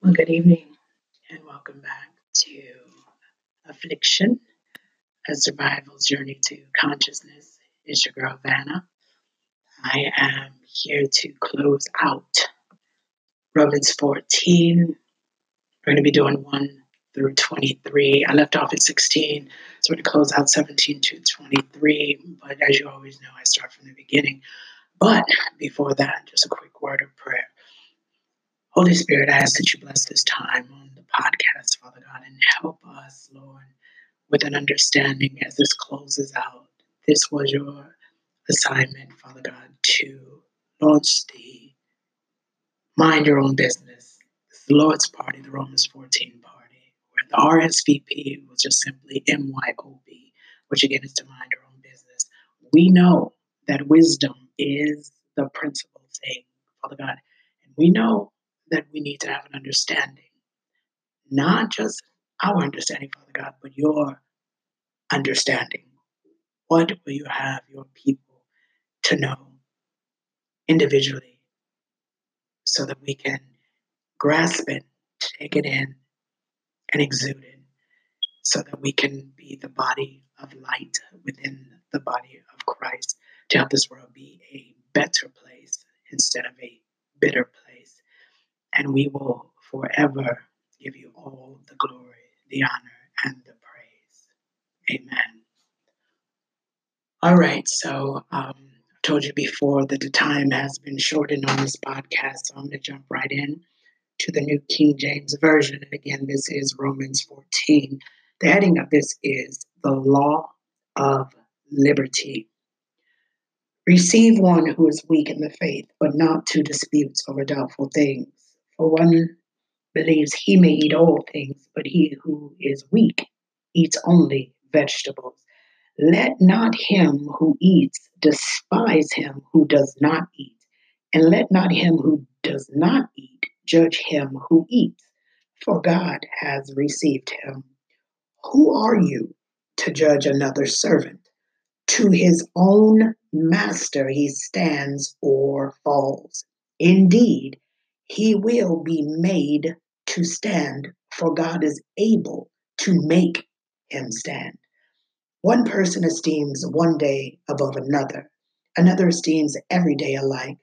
Well, good evening and welcome back to Affliction, a survival journey to consciousness. It's your girl Vanna. I am here to close out Romans 14. We're going to be doing 1 through 23. I left off at 16, so we're going to close out 17 to 23. But as you always know, I start from the beginning. But before that, just a quick word of prayer. Holy Spirit, I ask that you bless this time on the podcast, Father God, and help us, Lord, with an understanding as this closes out. This was your assignment, Father God, to launch the Mind Your Own Business, the Lord's Party, the Romans 14 Party, where the RSVP was just simply MYOB, which again is to mind your own business. We know that wisdom is the principal thing, Father God. And we know that we need to have an understanding, not just our understanding, Father God, but your understanding. What will you have your people to know individually so that we can grasp it, take it in, and exude it so that we can be the body of light within the body of Christ to help this world be a better place instead of a bitter place and we will forever give you all the glory, the honor, and the praise. Amen. All right, so um, I told you before that the time has been shortened on this podcast, so I'm going to jump right in to the New King James Version. And again, this is Romans 14. The heading of this is The Law of Liberty. Receive one who is weak in the faith, but not to disputes over doubtful things. For one believes he may eat all things, but he who is weak eats only vegetables. Let not him who eats despise him who does not eat, and let not him who does not eat judge him who eats, for God has received him. Who are you to judge another servant? To his own master he stands or falls. Indeed, he will be made to stand, for God is able to make him stand. One person esteems one day above another, another esteems every day alike.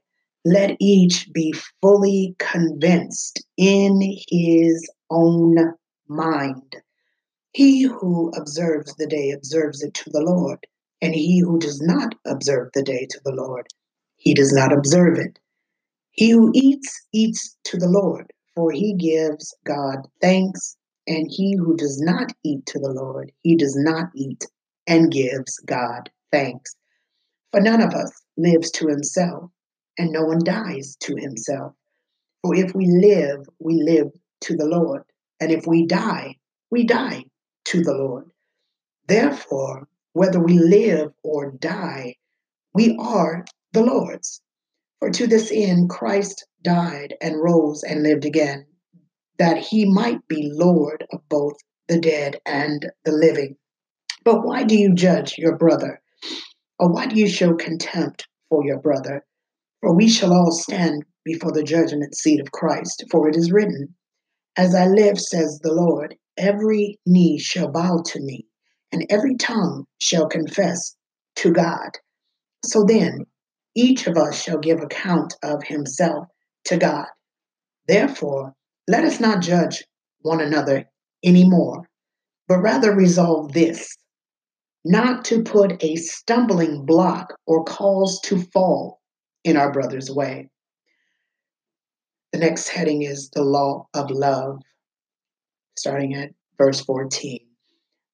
Let each be fully convinced in his own mind. He who observes the day observes it to the Lord, and he who does not observe the day to the Lord, he does not observe it he who eats, eats to the Lord, for he gives God thanks, and he who does not eat to the Lord, he does not eat and gives God thanks. For none of us lives to himself, and no one dies to himself. For if we live, we live to the Lord, and if we die, we die to the Lord. Therefore, whether we live or die, we are the Lord's. For to this end Christ died and rose and lived again, that he might be Lord of both the dead and the living. But why do you judge your brother? Or why do you show contempt for your brother? For we shall all stand before the judgment seat of Christ. For it is written, As I live, says the Lord, every knee shall bow to me, and every tongue shall confess to God. So then, each of us shall give account of himself to God. Therefore, let us not judge one another anymore, but rather resolve this not to put a stumbling block or cause to fall in our brother's way. The next heading is the law of love, starting at verse 14.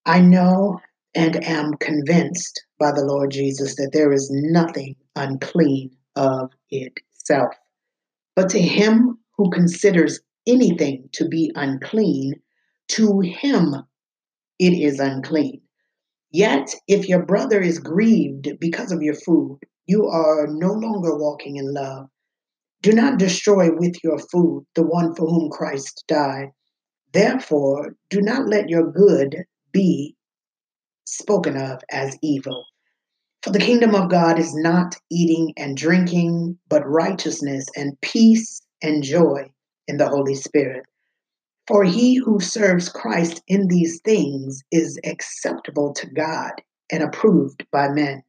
I know and am convinced by the Lord Jesus that there is nothing unclean of itself. But to him who considers anything to be unclean, to him it is unclean. Yet, if your brother is grieved because of your food, you are no longer walking in love. Do not destroy with your food the one for whom Christ died. Therefore, do not let your good be spoken of as evil. For the kingdom of God is not eating and drinking, but righteousness and peace and joy in the Holy Spirit. For he who serves Christ in these things is acceptable to God and approved by men.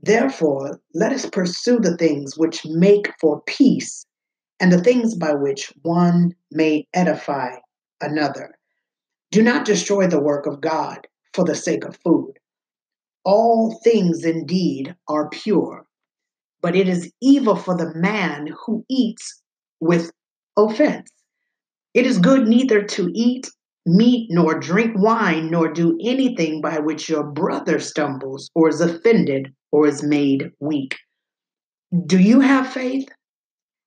Therefore, let us pursue the things which make for peace and the things by which one may edify another. Do not destroy the work of God for the sake of food. All things indeed are pure, but it is evil for the man who eats with offense. It is good neither to eat meat, nor drink wine, nor do anything by which your brother stumbles, or is offended, or is made weak. Do you have faith?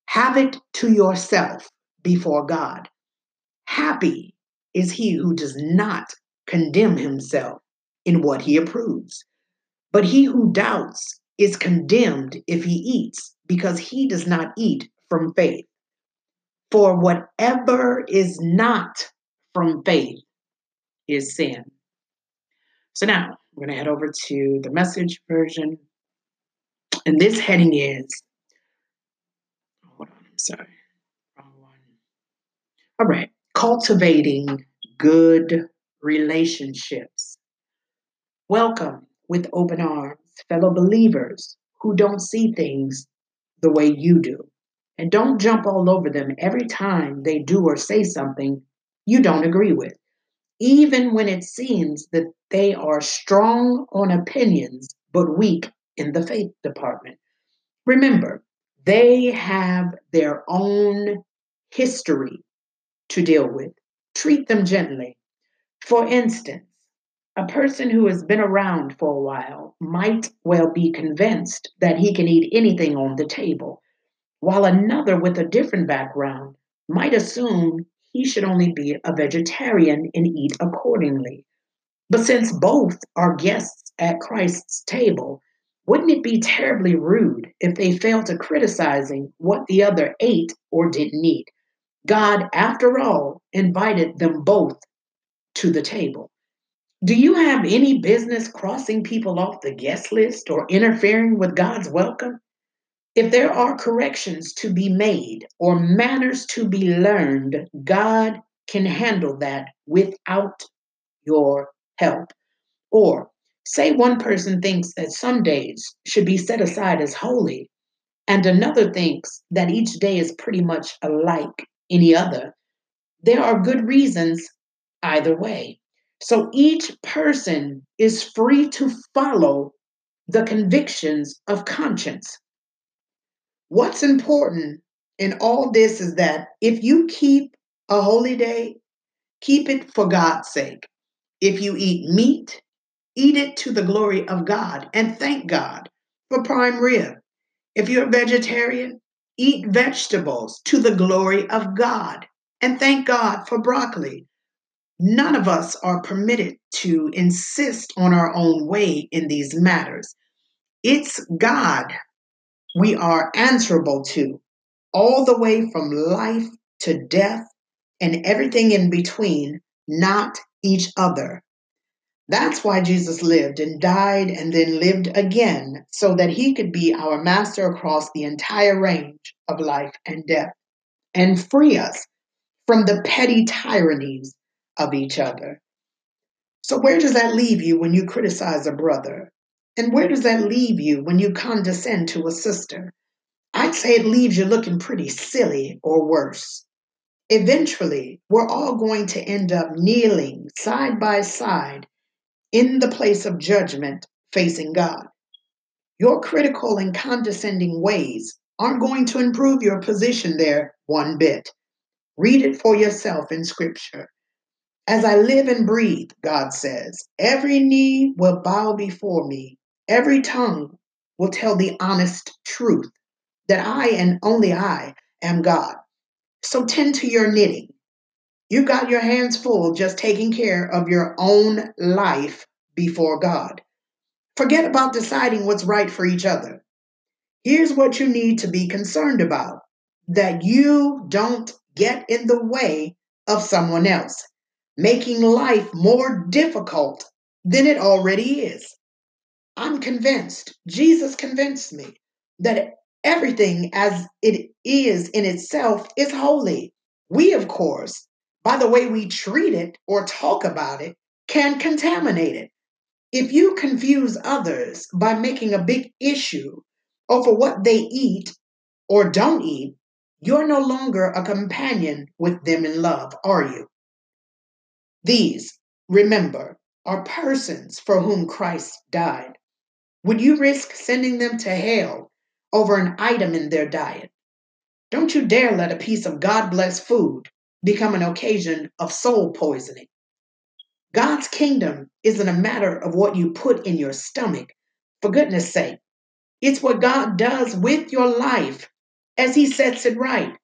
Have it to yourself before God. Happy is he who does not condemn himself in what he approves. But he who doubts is condemned if he eats, because he does not eat from faith. For whatever is not from faith is sin. So now I'm going to head over to the message version. And this heading is, hold on, I'm sorry, wrong one. All right, cultivating good relationships. Welcome with open arms, fellow believers who don't see things the way you do. And don't jump all over them every time they do or say something you don't agree with, even when it seems that they are strong on opinions but weak in the faith department. Remember, they have their own history to deal with. Treat them gently. For instance, a person who has been around for a while might well be convinced that he can eat anything on the table, while another with a different background might assume he should only be a vegetarian and eat accordingly. But since both are guests at Christ's table, wouldn't it be terribly rude if they fell to criticizing what the other ate or didn't eat? God, after all, invited them both to the table. Do you have any business crossing people off the guest list or interfering with God's welcome? If there are corrections to be made or manners to be learned, God can handle that without your help. Or say one person thinks that some days should be set aside as holy, and another thinks that each day is pretty much alike any other. There are good reasons either way. So each person is free to follow the convictions of conscience. What's important in all this is that if you keep a holy day, keep it for God's sake. If you eat meat, eat it to the glory of God and thank God for prime rib. If you're a vegetarian, eat vegetables to the glory of God and thank God for broccoli. None of us are permitted to insist on our own way in these matters. It's God we are answerable to, all the way from life to death and everything in between, not each other. That's why Jesus lived and died and then lived again, so that he could be our master across the entire range of life and death and free us from the petty tyrannies of each other. So, where does that leave you when you criticize a brother? And where does that leave you when you condescend to a sister? I'd say it leaves you looking pretty silly or worse. Eventually, we're all going to end up kneeling side by side in the place of judgment facing God. Your critical and condescending ways aren't going to improve your position there one bit. Read it for yourself in Scripture. As I live and breathe, God says, every knee will bow before me, every tongue will tell the honest truth that I and only I am God. So tend to your knitting. You've got your hands full just taking care of your own life before God. Forget about deciding what's right for each other. Here's what you need to be concerned about that you don't get in the way of someone else, making life more difficult than it already is. I'm convinced, Jesus convinced me, that everything as it is in itself is holy. We, of course, by the way we treat it or talk about it can contaminate it. If you confuse others by making a big issue over what they eat or don't eat, you're no longer a companion with them in love, are you? These, remember, are persons for whom Christ died. Would you risk sending them to hell over an item in their diet? Don't you dare let a piece of God blessed food become an occasion of soul poisoning. God's kingdom isn't a matter of what you put in your stomach. For goodness sake, it's what God does with your life as He sets it right,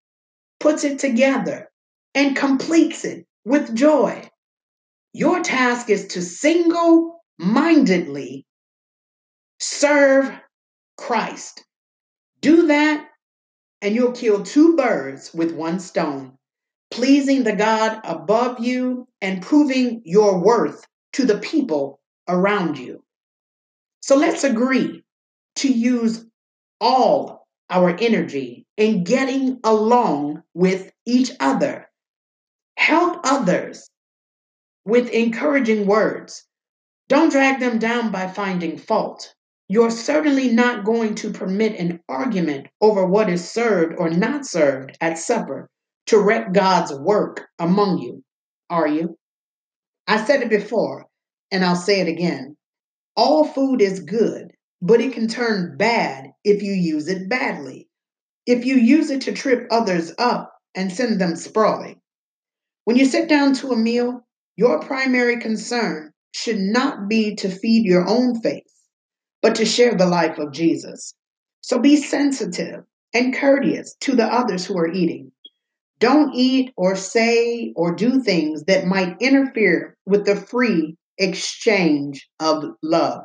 puts it together, and completes it with joy. Your task is to single mindedly serve Christ. Do that, and you'll kill two birds with one stone, pleasing the God above you and proving your worth to the people around you. So let's agree to use all our energy in getting along with each other. Help others with encouraging words. Don't drag them down by finding fault. You're certainly not going to permit an argument over what is served or not served at supper to wreck God's work among you, are you? I said it before, and I'll say it again. All food is good, but it can turn bad if you use it badly. If you use it to trip others up and send them sprawling. When you sit down to a meal, your primary concern should not be to feed your own faith, but to share the life of Jesus. So be sensitive and courteous to the others who are eating. Don't eat or say or do things that might interfere with the free exchange of love.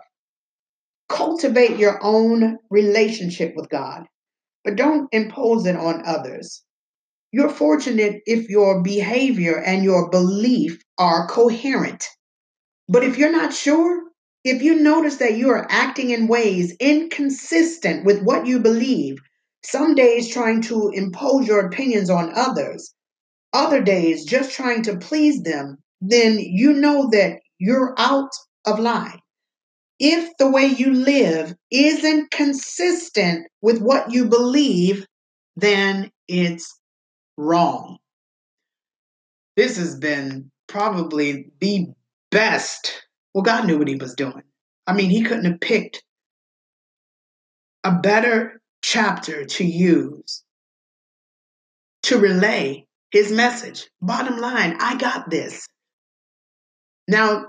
Cultivate your own relationship with God, but don't impose it on others. You're fortunate if your behavior and your belief are coherent. But if you're not sure, if you notice that you are acting in ways inconsistent with what you believe, some days trying to impose your opinions on others, other days just trying to please them, then you know that you're out of line. If the way you live isn't consistent with what you believe, then it's wrong. This has been probably the best. Well, God knew what He was doing. I mean, He couldn't have picked a better chapter to use to relay His message. Bottom line, I got this. Now,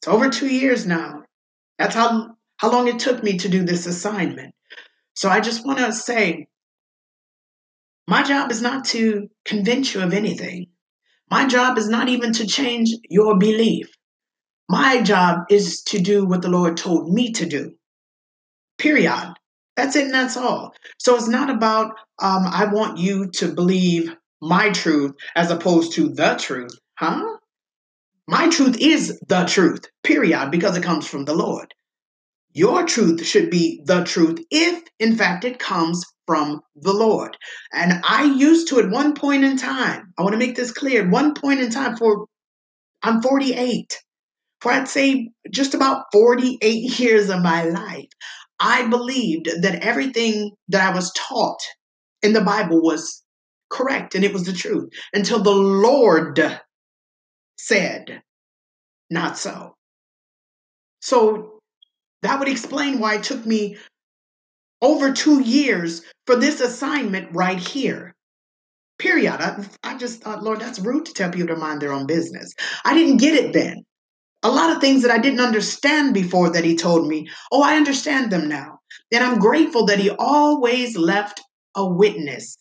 it's over two years now. That's how, how long it took me to do this assignment. So I just want to say my job is not to convince you of anything. My job is not even to change your belief. My job is to do what the Lord told me to do. Period. That's it and that's all. So it's not about, um, I want you to believe my truth as opposed to the truth. Huh? My truth is the truth, period, because it comes from the Lord. Your truth should be the truth if, in fact, it comes from the Lord. And I used to at one point in time, I want to make this clear, at one point in time for I'm 48. For I'd say just about 48 years of my life, I believed that everything that I was taught in the Bible was correct and it was the truth until the Lord said, not so. So that would explain why it took me over two years for this assignment right here. Period. I, I just thought, Lord, that's rude to tell people to mind their own business. I didn't get it then. A lot of things that I didn't understand before that He told me, oh, I understand them now. And I'm grateful that He always left a witness.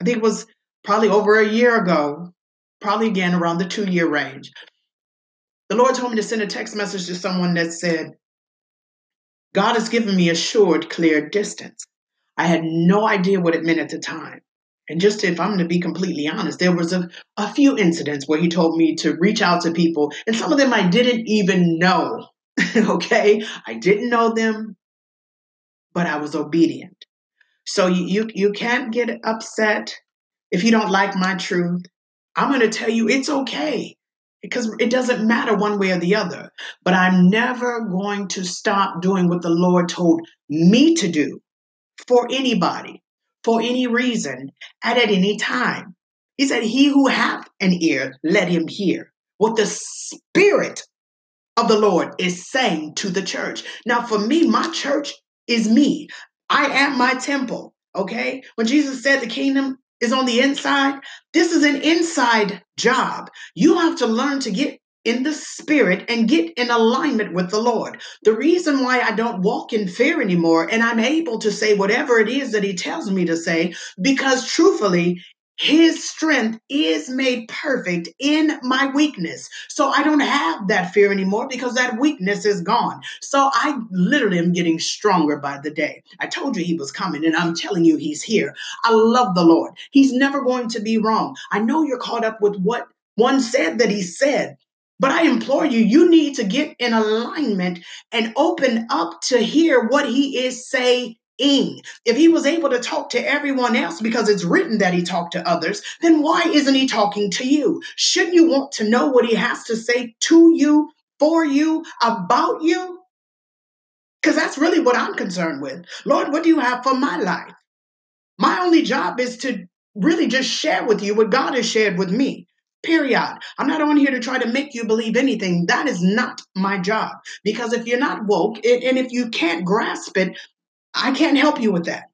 I think it was probably over a year ago, probably again around the two year range. The Lord told me to send a text message to someone that said, God has given me assured clear distance. I had no idea what it meant at the time. And just if I'm going to be completely honest, there was a, a few incidents where he told me to reach out to people, and some of them I didn't even know. okay? I didn't know them, but I was obedient. So you, you you can't get upset if you don't like my truth. I'm going to tell you it's okay because it doesn't matter one way or the other. But I'm never going to stop doing what the Lord told me to do for anybody, for any reason, and at any time. He said, He who hath an ear, let him hear what the Spirit of the Lord is saying to the church. Now, for me, my church is me. I am my temple. Okay? When Jesus said the kingdom is on the inside, this is an inside job. You have to learn to get in the spirit and get in alignment with the Lord. The reason why I don't walk in fear anymore and I'm able to say whatever it is that He tells me to say, because truthfully, his strength is made perfect in my weakness. So I don't have that fear anymore because that weakness is gone. So I literally am getting stronger by the day. I told you he was coming and I'm telling you he's here. I love the Lord. He's never going to be wrong. I know you're caught up with what one said that he said. But I implore you, you need to get in alignment and open up to hear what he is saying if he was able to talk to everyone else because it's written that he talked to others, then why isn't he talking to you? Shouldn't you want to know what he has to say to you, for you, about you? Because that's really what I'm concerned with. Lord, what do you have for my life? My only job is to really just share with you what God has shared with me. Period. I'm not on here to try to make you believe anything. That is not my job. Because if you're not woke and if you can't grasp it, I can't help you with that.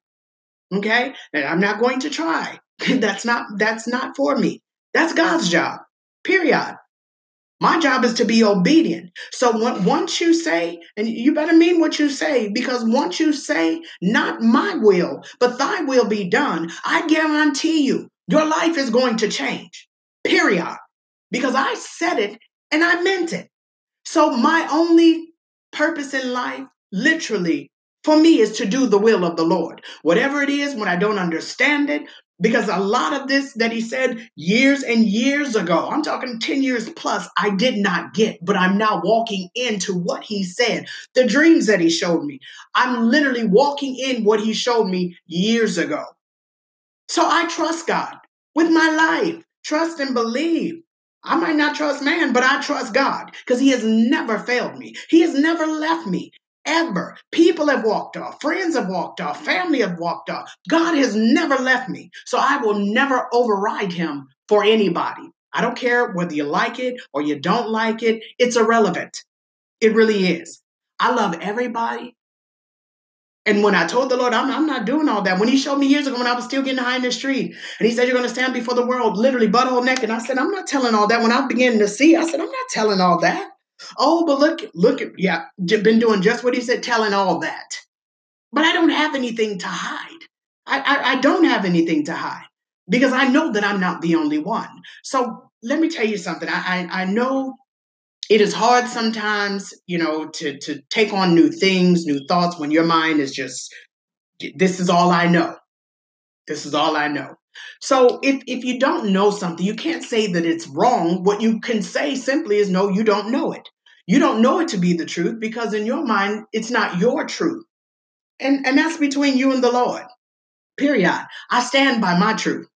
Okay? And I'm not going to try. that's not that's not for me. That's God's job. Period. My job is to be obedient. So once you say, and you better mean what you say, because once you say, not my will, but thy will be done, I guarantee you, your life is going to change. Period. Because I said it and I meant it. So my only purpose in life, literally, for me is to do the will of the Lord. Whatever it is, when I don't understand it, because a lot of this that he said years and years ago, I'm talking 10 years plus, I did not get, but I'm now walking into what he said, the dreams that he showed me. I'm literally walking in what he showed me years ago. So I trust God with my life, trust and believe. I might not trust man, but I trust God because he has never failed me. He has never left me ever. People have walked off, friends have walked off, family have walked off. God has never left me. So I will never override him for anybody. I don't care whether you like it or you don't like it, it's irrelevant. It really is. I love everybody. And when I told the Lord, I'm, I'm not doing all that, when He showed me years ago when I was still getting high in the street, and He said, You're going to stand before the world, literally butthole naked. And I said, I'm not telling all that. When I began to see, I said, I'm not telling all that. Oh, but look, look at, yeah, been doing just what he said, telling all that. But I don't have anything to hide. I, I, I don't have anything to hide because I know that I'm not the only one. So let me tell you something. I, I, I know it is hard sometimes, you know, to, to take on new things, new thoughts when your mind is just, this is all I know. This is all I know. So if, if you don't know something, you can't say that it's wrong. What you can say simply is, no, you don't know it. You don't know it to be the truth because in your mind, it's not your truth. And, and that's between you and the Lord. Period. I stand by my truth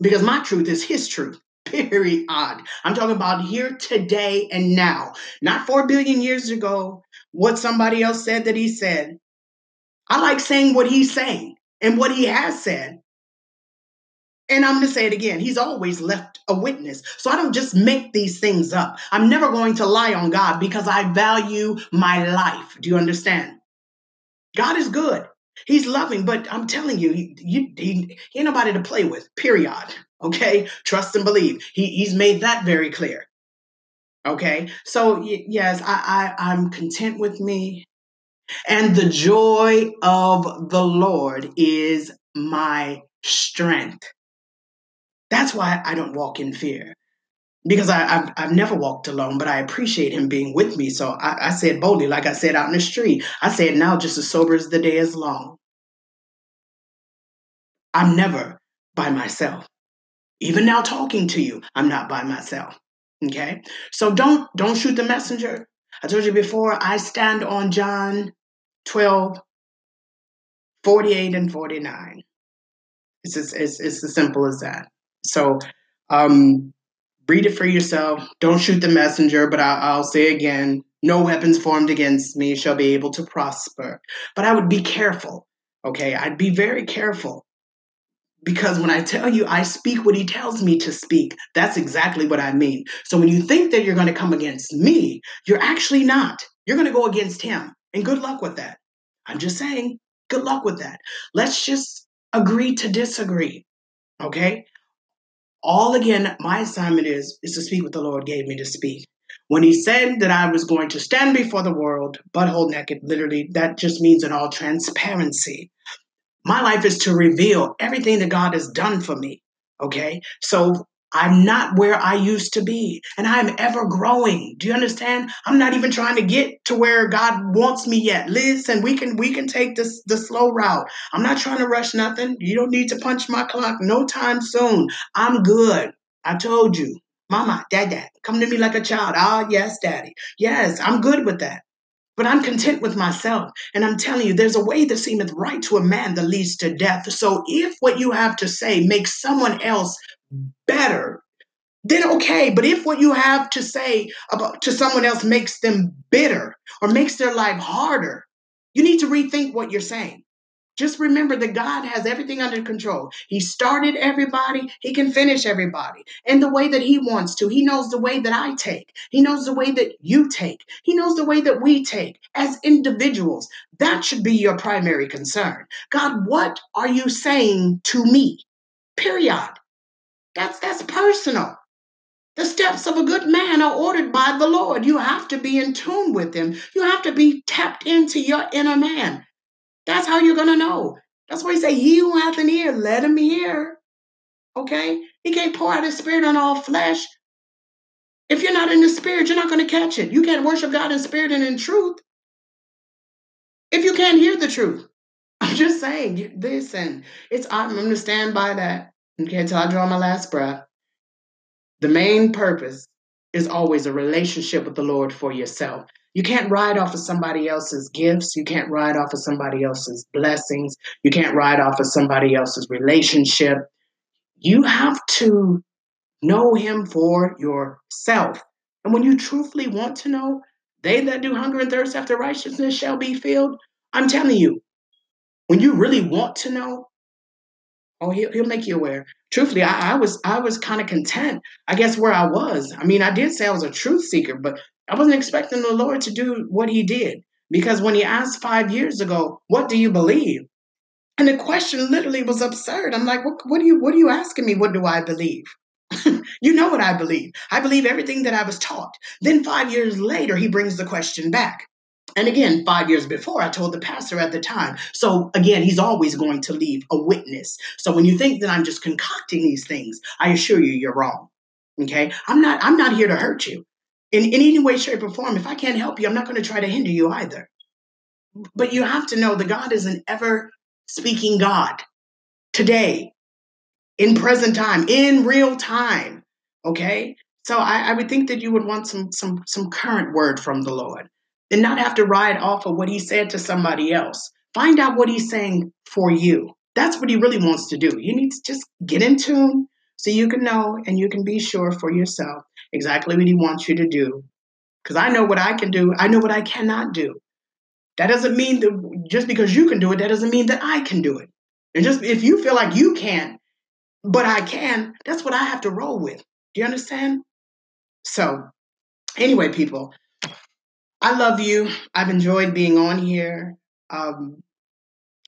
because my truth is his truth. Period. I'm talking about here today and now, not four billion years ago, what somebody else said that he said. I like saying what he's saying and what he has said and I'm going to say it again. He's always left a witness. So I don't just make these things up. I'm never going to lie on God because I value my life. Do you understand? God is good. He's loving, but I'm telling you, he, he, he, he ain't nobody to play with, period. Okay? Trust and believe. He, he's made that very clear. Okay? So, yes, I, I, I'm content with me. And the joy of the Lord is my strength. That's why I don't walk in fear because I, have I've never walked alone, but I appreciate him being with me. So I, I said boldly, like I said out in the street, I said now just as sober as the day is long. I'm never by myself. Even now talking to you, I'm not by myself. Okay? So don't don't shoot the messenger. I told you before, I stand on John 12, 48 and 49. It's, as, it's, it's as simple as that. So um, read it for yourself. Don't shoot the messenger, but I, I'll say again no weapons formed against me shall be able to prosper. But I would be careful, okay? I'd be very careful because when I tell you I speak what he tells me to speak, that's exactly what I mean. So when you think that you're going to come against me, you're actually not. You're going to go against him. And good luck with that. I'm just saying, good luck with that. Let's just agree to disagree. Okay? All again, my assignment is is to speak what the Lord gave me to speak. When he said that I was going to stand before the world, butthole naked, literally, that just means in all transparency. My life is to reveal everything that God has done for me. Okay. So I'm not where I used to be, and I'm ever growing. Do you understand? I'm not even trying to get to where God wants me yet. Listen, we can we can take this the slow route. I'm not trying to rush nothing. You don't need to punch my clock no time soon. I'm good. I told you. Mama, dad, dad, come to me like a child. Ah, yes, daddy. Yes, I'm good with that. But I'm content with myself. And I'm telling you, there's a way that seemeth right to a man that leads to death. So if what you have to say makes someone else better, then okay. But if what you have to say about to someone else makes them bitter or makes their life harder, you need to rethink what you're saying. Just remember that God has everything under control. He started everybody, He can finish everybody in the way that He wants to. He knows the way that I take, He knows the way that you take, He knows the way that we take as individuals. That should be your primary concern. God, what are you saying to me? Period. That's that's personal. The steps of a good man are ordered by the Lord. You have to be in tune with him. You have to be tapped into your inner man. That's how you're to know. That's why he say, He who hath an ear, let him hear. Okay? He can't pour out his spirit on all flesh. If you're not in the spirit, you're not to catch it. You can't worship God in spirit and in truth if you can't hear the truth. I'm just saying, listen, it's I'm to stand by that. Okay, until I draw my last breath. The main purpose is always a relationship with the Lord for yourself. You can't ride off of somebody else's gifts. You can't ride off of somebody else's blessings. You can't ride off of somebody else's relationship. You have to know Him for yourself. And when you truthfully want to know, they that do hunger and thirst after righteousness shall be filled. I'm telling you, when you really want to know, oh, he'll, he'll make you aware. Truthfully, I, I was I was kind of content, I guess, where I was. I mean, I did say I was a truth seeker, but I wasn't expecting the Lord to do what he did. Because when he asked five years ago, what do you believe? And the question literally was absurd. I'm like, what, what are you what are you asking me? What do I believe? you know what I believe. I believe everything that I was taught. Then five years later, he brings the question back. And again, five years before, I told the pastor at the time. So again, he's always going to leave a witness. So when you think that I'm just concocting these things, I assure you, you're wrong. Okay, I'm not. I'm not here to hurt you in, in any way, shape, or form. If I can't help you, I'm not going to try to hinder you either. But you have to know that God is an ever speaking God today, in present time, in real time. Okay? So I, I would think that you would want some some some current word from the Lord and not have to ride off of what he said to somebody else. Find out what he's saying for you. That's what he really wants to do. You need to just get in tune so you can know and you can be sure for yourself exactly what he wants you to do. Because I know what I can do, I know what I cannot do. That doesn't mean that just because you can do it, that doesn't mean that I can do it. And just if you feel like you can't, but I can, that's what I have to roll with. Do you understand? So, anyway, people, I love you. I've enjoyed being on here. Um,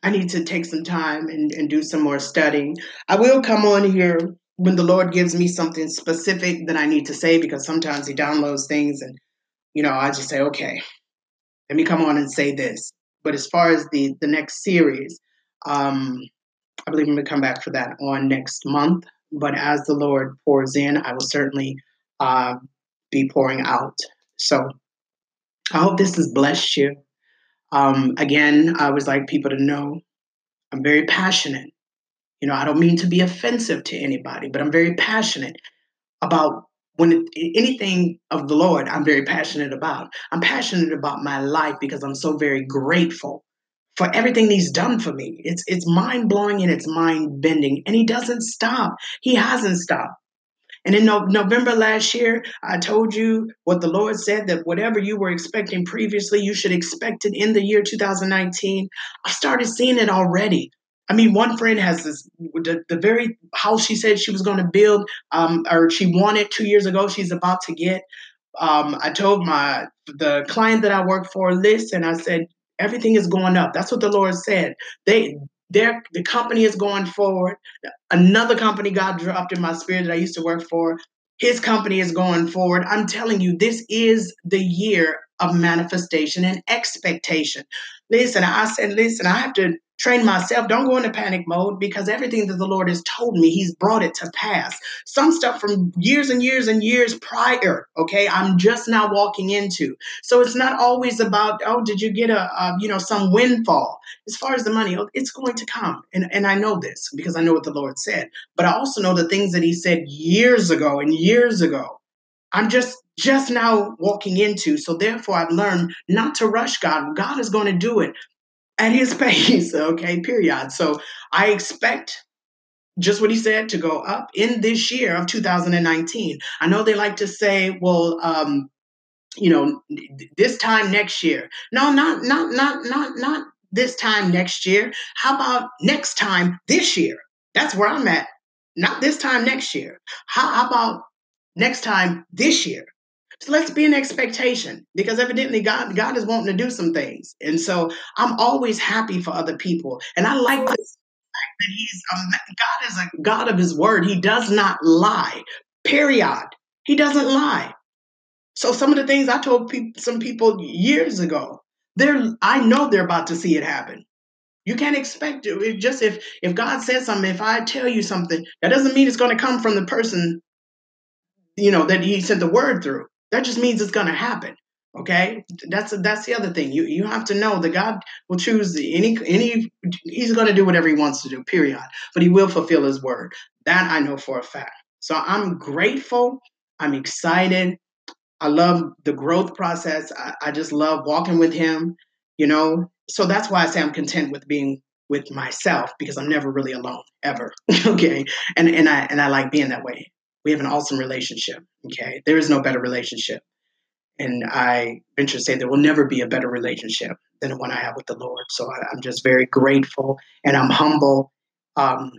I need to take some time and, and do some more studying. I will come on here when the Lord gives me something specific that I need to say because sometimes He downloads things and, you know, I just say, okay, let me come on and say this. But as far as the the next series, um, I believe I'm going to come back for that on next month. But as the Lord pours in, I will certainly uh, be pouring out. So I hope this has blessed you. Um, again, I would like people to know I'm very passionate. You know, I don't mean to be offensive to anybody, but I'm very passionate about when it, anything of the Lord, I'm very passionate about. I'm passionate about my life because I'm so very grateful for everything He's done for me. It's it's mind blowing and it's mind bending, and He doesn't stop. He hasn't stopped. And in no- November last year, I told you what the Lord said that whatever you were expecting previously, you should expect it in the year 2019. I started seeing it already. I mean, one friend has this the, the very house she said she was going to build, um, or she wanted two years ago. She's about to get. Um, I told my the client that I work for, listen. I said everything is going up. That's what the Lord said. They their the company is going forward. Another company God dropped in my spirit that I used to work for. His company is going forward. I'm telling you, this is the year of manifestation and expectation. Listen, I said, listen, I have to train myself. Don't go into panic mode because everything that the Lord has told me, He's brought it to pass. Some stuff from years and years and years prior, okay, I'm just now walking into. So it's not always about, oh, did you get a, a you know, some windfall? As far as the money, oh, it's going to come. And, and I know this because I know what the Lord said. But I also know the things that He said years ago and years ago. I'm just just now walking into. So therefore I've learned not to rush God. God is going to do it at his pace, okay, period. So I expect just what he said to go up in this year of 2019. I know they like to say, well, um, you know, this time next year. No, not not not not not this time next year. How about next time this year? That's where I'm at. Not this time next year. How, how about next time this year? So let's be an expectation because evidently God God is wanting to do some things. And so I'm always happy for other people. And I like this that he's um, God is a God of his word. He does not lie. Period. He doesn't lie. So some of the things I told pe- some people years ago, they're I know they're about to see it happen. You can't expect it. it just if if God says something, if I tell you something, that doesn't mean it's going to come from the person, you know, that he sent the word through. That just means it's going to happen. Okay, that's that's the other thing. You you have to know that God will choose any any. He's going to do whatever He wants to do. Period. But He will fulfill His word. That I know for a fact. So I'm grateful. I'm excited. I love the growth process. I, I just love walking with Him. You know, so that's why I say I'm content with being with myself because I'm never really alone ever. okay, and and I and I like being that way. We have an awesome relationship. Okay. There is no better relationship. And I venture to say there will never be a better relationship than the one I have with the Lord. So I, am just very grateful and I'm humble um,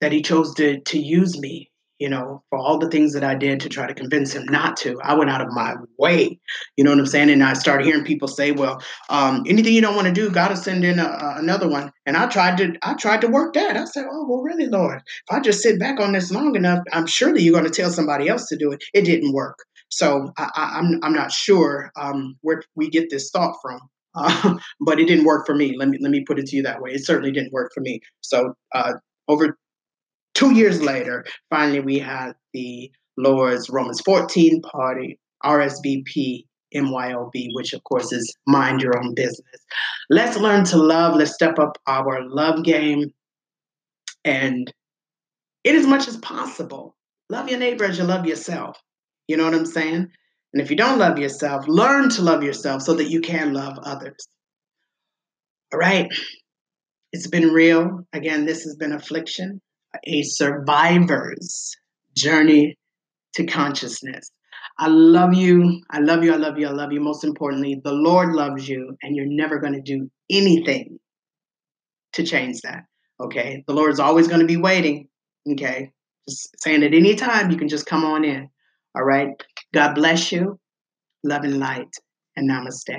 that He chose to, to use me you know, for all the things that I did to try to convince him not to. I went out of my way, you know what I'm saying? And I started hearing people say, "Well, um, anything you don't want to do, God will send in a, a, another one." And I tried to, I tried to work that. I said, "Oh, well, really, Lord, if I just sit back on this long enough, I'm sure that you're going to tell somebody else to do it." It didn't work, so I, am I'm, I'm not sure um, where we get this thought from. Uh, but it didn't work for me. Let me let me put it to you that way. It certainly didn't work for me. So uh, over two years later, finally we had the Lord's Romans 14 party, RSVP, MYOB, which of course is mind your own business. Let's learn to love. Let's step up our love game. And in as much as possible, love your neighbor as you love yourself. You know what I'm saying? And if you don't love yourself, learn to love yourself so that you can love others. All right. It's been real. Again, this has been affliction a survivor's journey to consciousness. I love you. I love you. I love you. I love you. Most importantly, the Lord loves you, and you're never going to do anything to change that. Okay. The Lord is always going to be waiting. Okay. Just saying at any time, you can just come on in. All right. God bless you. Love and light, and namaste.